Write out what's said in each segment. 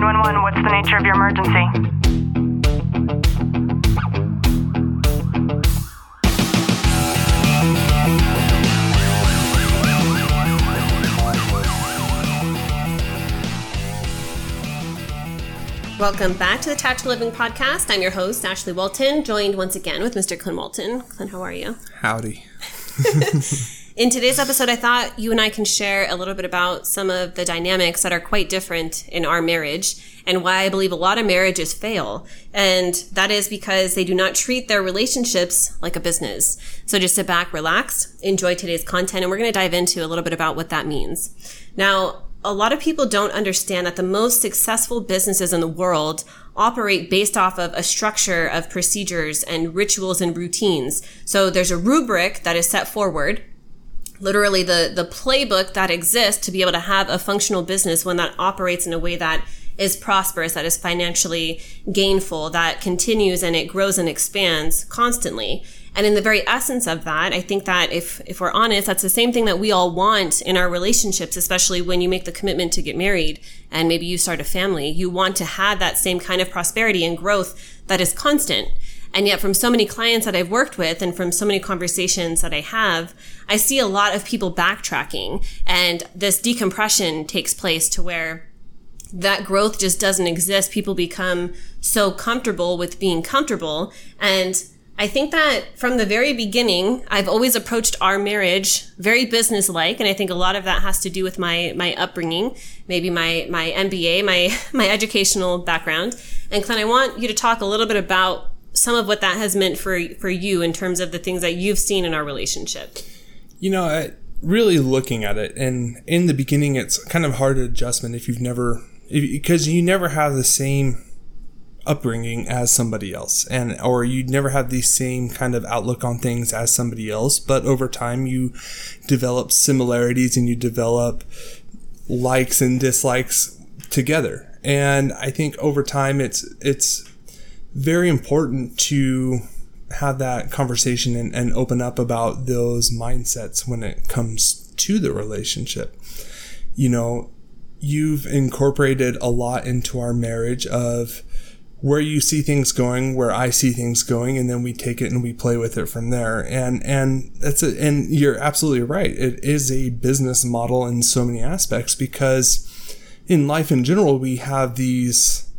911, what's the nature of your emergency? Welcome back to the Tactical Living Podcast. I'm your host, Ashley Walton, joined once again with Mr. Clint Walton. Clint, how are you? Howdy. In today's episode, I thought you and I can share a little bit about some of the dynamics that are quite different in our marriage and why I believe a lot of marriages fail. And that is because they do not treat their relationships like a business. So just sit back, relax, enjoy today's content, and we're going to dive into a little bit about what that means. Now, a lot of people don't understand that the most successful businesses in the world operate based off of a structure of procedures and rituals and routines. So there's a rubric that is set forward literally the the playbook that exists to be able to have a functional business one that operates in a way that is prosperous that is financially gainful that continues and it grows and expands constantly. And in the very essence of that i think that if if we're honest that's the same thing that we all want in our relationships especially when you make the commitment to get married and maybe you start a family. You want to have that same kind of prosperity and growth that is constant and yet, from so many clients that I've worked with and from so many conversations that I have, I see a lot of people backtracking and this decompression takes place to where that growth just doesn't exist. People become so comfortable with being comfortable. And I think that from the very beginning, I've always approached our marriage very business-like, and I think a lot of that has to do with my my upbringing, maybe my my MBA, my my educational background. And Clint, I want you to talk a little bit about some of what that has meant for for you in terms of the things that you've seen in our relationship. You know, I, really looking at it, and in the beginning, it's kind of hard adjustment if you've never, because you never have the same upbringing as somebody else and or you never have the same kind of outlook on things as somebody else but over time you develop similarities and you develop likes and dislikes together and i think over time it's it's very important to have that conversation and, and open up about those mindsets when it comes to the relationship. You know, you've incorporated a lot into our marriage of where you see things going, where I see things going, and then we take it and we play with it from there. And and that's it. And you're absolutely right. It is a business model in so many aspects because in life in general we have these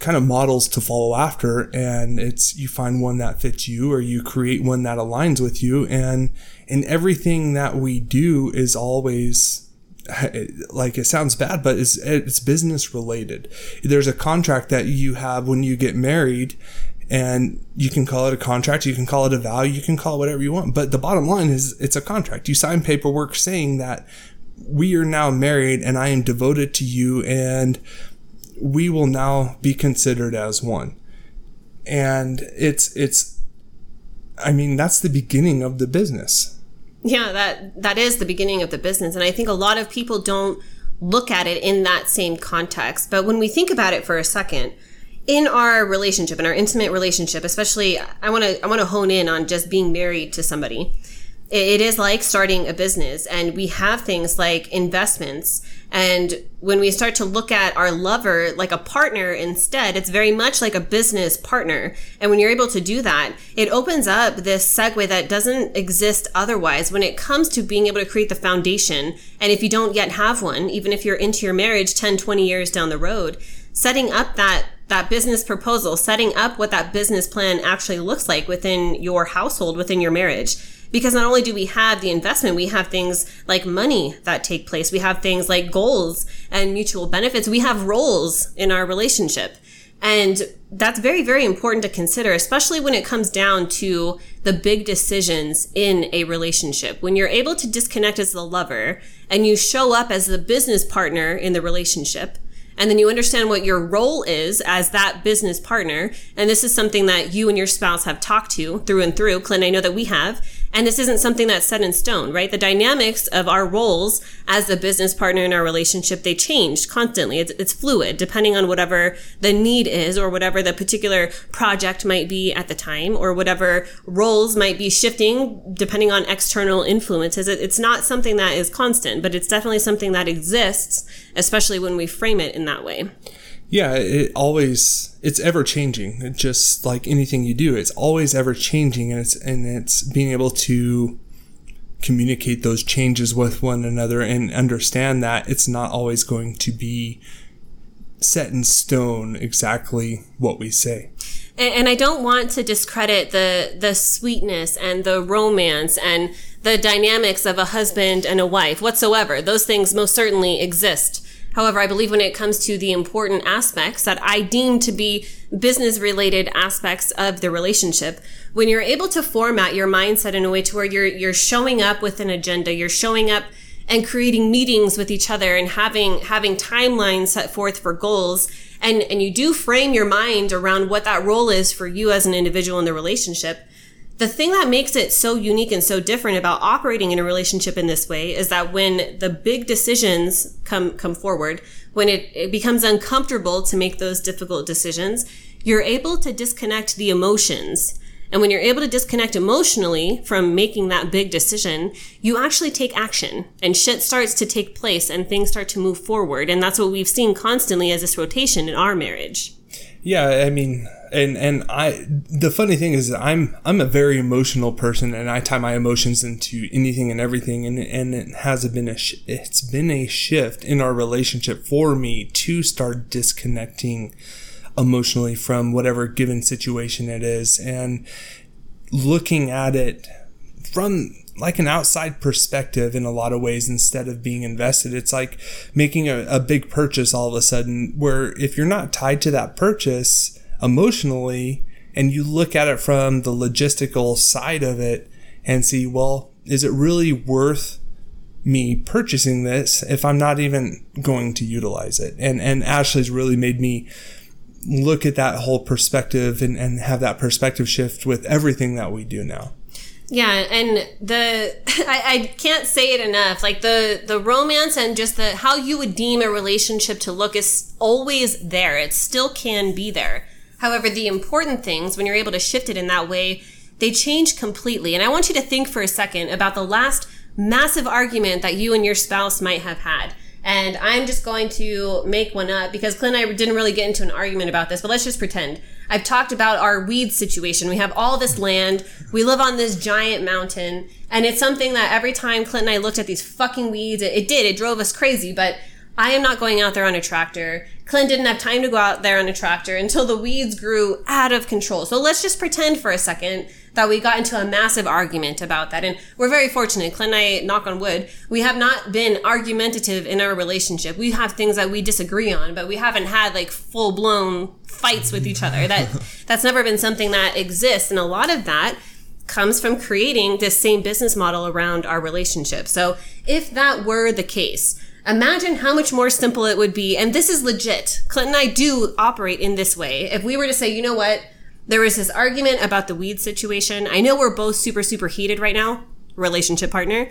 kind of models to follow after and it's you find one that fits you or you create one that aligns with you and and everything that we do is always like it sounds bad but it's it's business related. There's a contract that you have when you get married and you can call it a contract you can call it a vow you can call it whatever you want but the bottom line is it's a contract. You sign paperwork saying that we are now married and I am devoted to you and we will now be considered as one. And it's it's I mean that's the beginning of the business. Yeah, that that is the beginning of the business and I think a lot of people don't look at it in that same context. But when we think about it for a second, in our relationship, in our intimate relationship, especially I want to I want to hone in on just being married to somebody it is like starting a business and we have things like investments and when we start to look at our lover like a partner instead it's very much like a business partner. And when you're able to do that it opens up this segue that doesn't exist otherwise when it comes to being able to create the foundation. And if you don't yet have one even if you're into your marriage 10 20 years down the road setting up that that business proposal setting up what that business plan actually looks like within your household within your marriage because not only do we have the investment, we have things like money that take place. We have things like goals and mutual benefits. We have roles in our relationship. And that's very, very important to consider, especially when it comes down to the big decisions in a relationship. When you're able to disconnect as the lover and you show up as the business partner in the relationship, and then you understand what your role is as that business partner. And this is something that you and your spouse have talked to through and through. Clint, I know that we have. And this isn't something that's set in stone, right? The dynamics of our roles as the business partner in our relationship, they change constantly. It's, it's fluid depending on whatever the need is or whatever the particular project might be at the time or whatever roles might be shifting depending on external influences. It, it's not something that is constant, but it's definitely something that exists, especially when we frame it in that way. Yeah, it always it's ever changing. It just like anything you do, it's always ever changing, and it's and it's being able to communicate those changes with one another and understand that it's not always going to be set in stone exactly what we say. And, and I don't want to discredit the the sweetness and the romance and the dynamics of a husband and a wife whatsoever. Those things most certainly exist. However, I believe when it comes to the important aspects that I deem to be business related aspects of the relationship, when you're able to format your mindset in a way to where you're, you're showing up with an agenda, you're showing up and creating meetings with each other and having, having timelines set forth for goals. And, and you do frame your mind around what that role is for you as an individual in the relationship the thing that makes it so unique and so different about operating in a relationship in this way is that when the big decisions come come forward, when it, it becomes uncomfortable to make those difficult decisions, you're able to disconnect the emotions. And when you're able to disconnect emotionally from making that big decision, you actually take action and shit starts to take place and things start to move forward. And that's what we've seen constantly as this rotation in our marriage. Yeah, I mean, and and I the funny thing is I'm I'm a very emotional person and I tie my emotions into anything and everything and and it has been a sh- it's been a shift in our relationship for me to start disconnecting emotionally from whatever given situation it is and looking at it from like an outside perspective in a lot of ways instead of being invested. It's like making a, a big purchase all of a sudden where if you're not tied to that purchase, emotionally and you look at it from the logistical side of it and see, well, is it really worth me purchasing this if I'm not even going to utilize it? And and Ashley's really made me look at that whole perspective and, and have that perspective shift with everything that we do now. Yeah, and the I, I can't say it enough. Like the the romance and just the how you would deem a relationship to look is always there. It still can be there. However, the important things, when you're able to shift it in that way, they change completely. And I want you to think for a second about the last massive argument that you and your spouse might have had. And I'm just going to make one up because Clint and I didn't really get into an argument about this, but let's just pretend. I've talked about our weed situation. We have all this land. We live on this giant mountain. And it's something that every time Clint and I looked at these fucking weeds, it, it did. It drove us crazy. But I am not going out there on a tractor. Clint didn't have time to go out there on a tractor until the weeds grew out of control. So let's just pretend for a second that we got into a massive argument about that. And we're very fortunate. Clint and I, knock on wood, we have not been argumentative in our relationship. We have things that we disagree on, but we haven't had like full blown fights with each other. That, that's never been something that exists. And a lot of that comes from creating this same business model around our relationship. So if that were the case, Imagine how much more simple it would be. And this is legit. Clint and I do operate in this way. If we were to say, you know what? There was this argument about the weed situation. I know we're both super, super heated right now, relationship partner.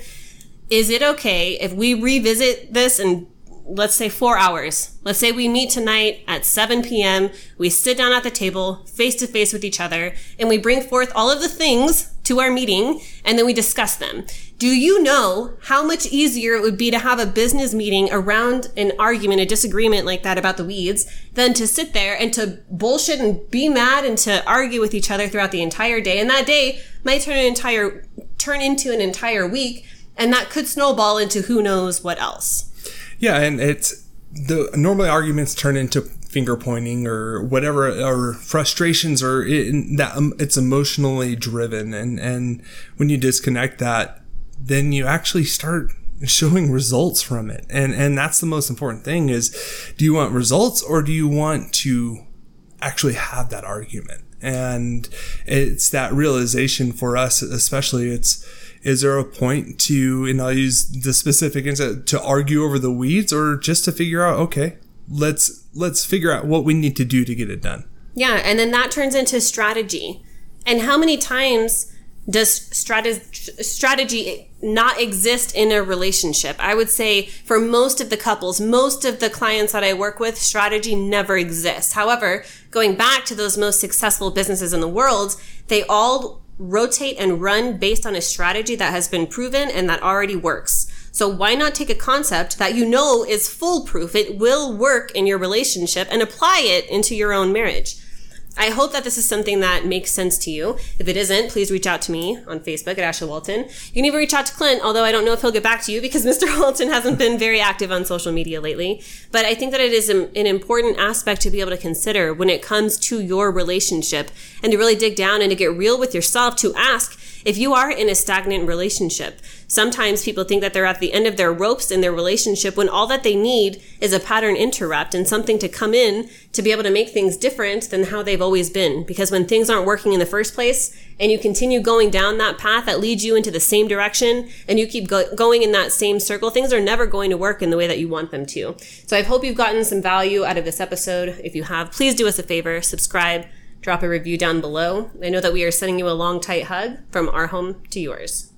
Is it okay if we revisit this and let's say, four hours? Let's say we meet tonight at 7 p.m. We sit down at the table, face to face with each other, and we bring forth all of the things to our meeting, and then we discuss them. Do you know how much easier it would be to have a business meeting around an argument, a disagreement like that about the weeds, than to sit there and to bullshit and be mad and to argue with each other throughout the entire day? And that day might turn an entire turn into an entire week, and that could snowball into who knows what else. Yeah, and it's the normally arguments turn into finger pointing or whatever or frustrations or that um, it's emotionally driven and and when you disconnect that then you actually start showing results from it. And and that's the most important thing is do you want results or do you want to actually have that argument? And it's that realization for us especially it's is there a point to and I'll use the specific instance to argue over the weeds or just to figure out okay, let's let's figure out what we need to do to get it done. Yeah, and then that turns into strategy. And how many times does strategy strategy not exist in a relationship? I would say for most of the couples, most of the clients that I work with, strategy never exists. However, going back to those most successful businesses in the world, they all rotate and run based on a strategy that has been proven and that already works. So why not take a concept that you know is foolproof? It will work in your relationship and apply it into your own marriage. I hope that this is something that makes sense to you. If it isn't, please reach out to me on Facebook at Ashley Walton. You can even reach out to Clint, although I don't know if he'll get back to you because Mr. Walton hasn't been very active on social media lately. But I think that it is an important aspect to be able to consider when it comes to your relationship and to really dig down and to get real with yourself to ask if you are in a stagnant relationship. Sometimes people think that they're at the end of their ropes in their relationship when all that they need is a pattern interrupt and something to come in to be able to make things different than how they've always been. Because when things aren't working in the first place and you continue going down that path that leads you into the same direction and you keep go- going in that same circle, things are never going to work in the way that you want them to. So I hope you've gotten some value out of this episode. If you have, please do us a favor, subscribe, drop a review down below. I know that we are sending you a long, tight hug from our home to yours.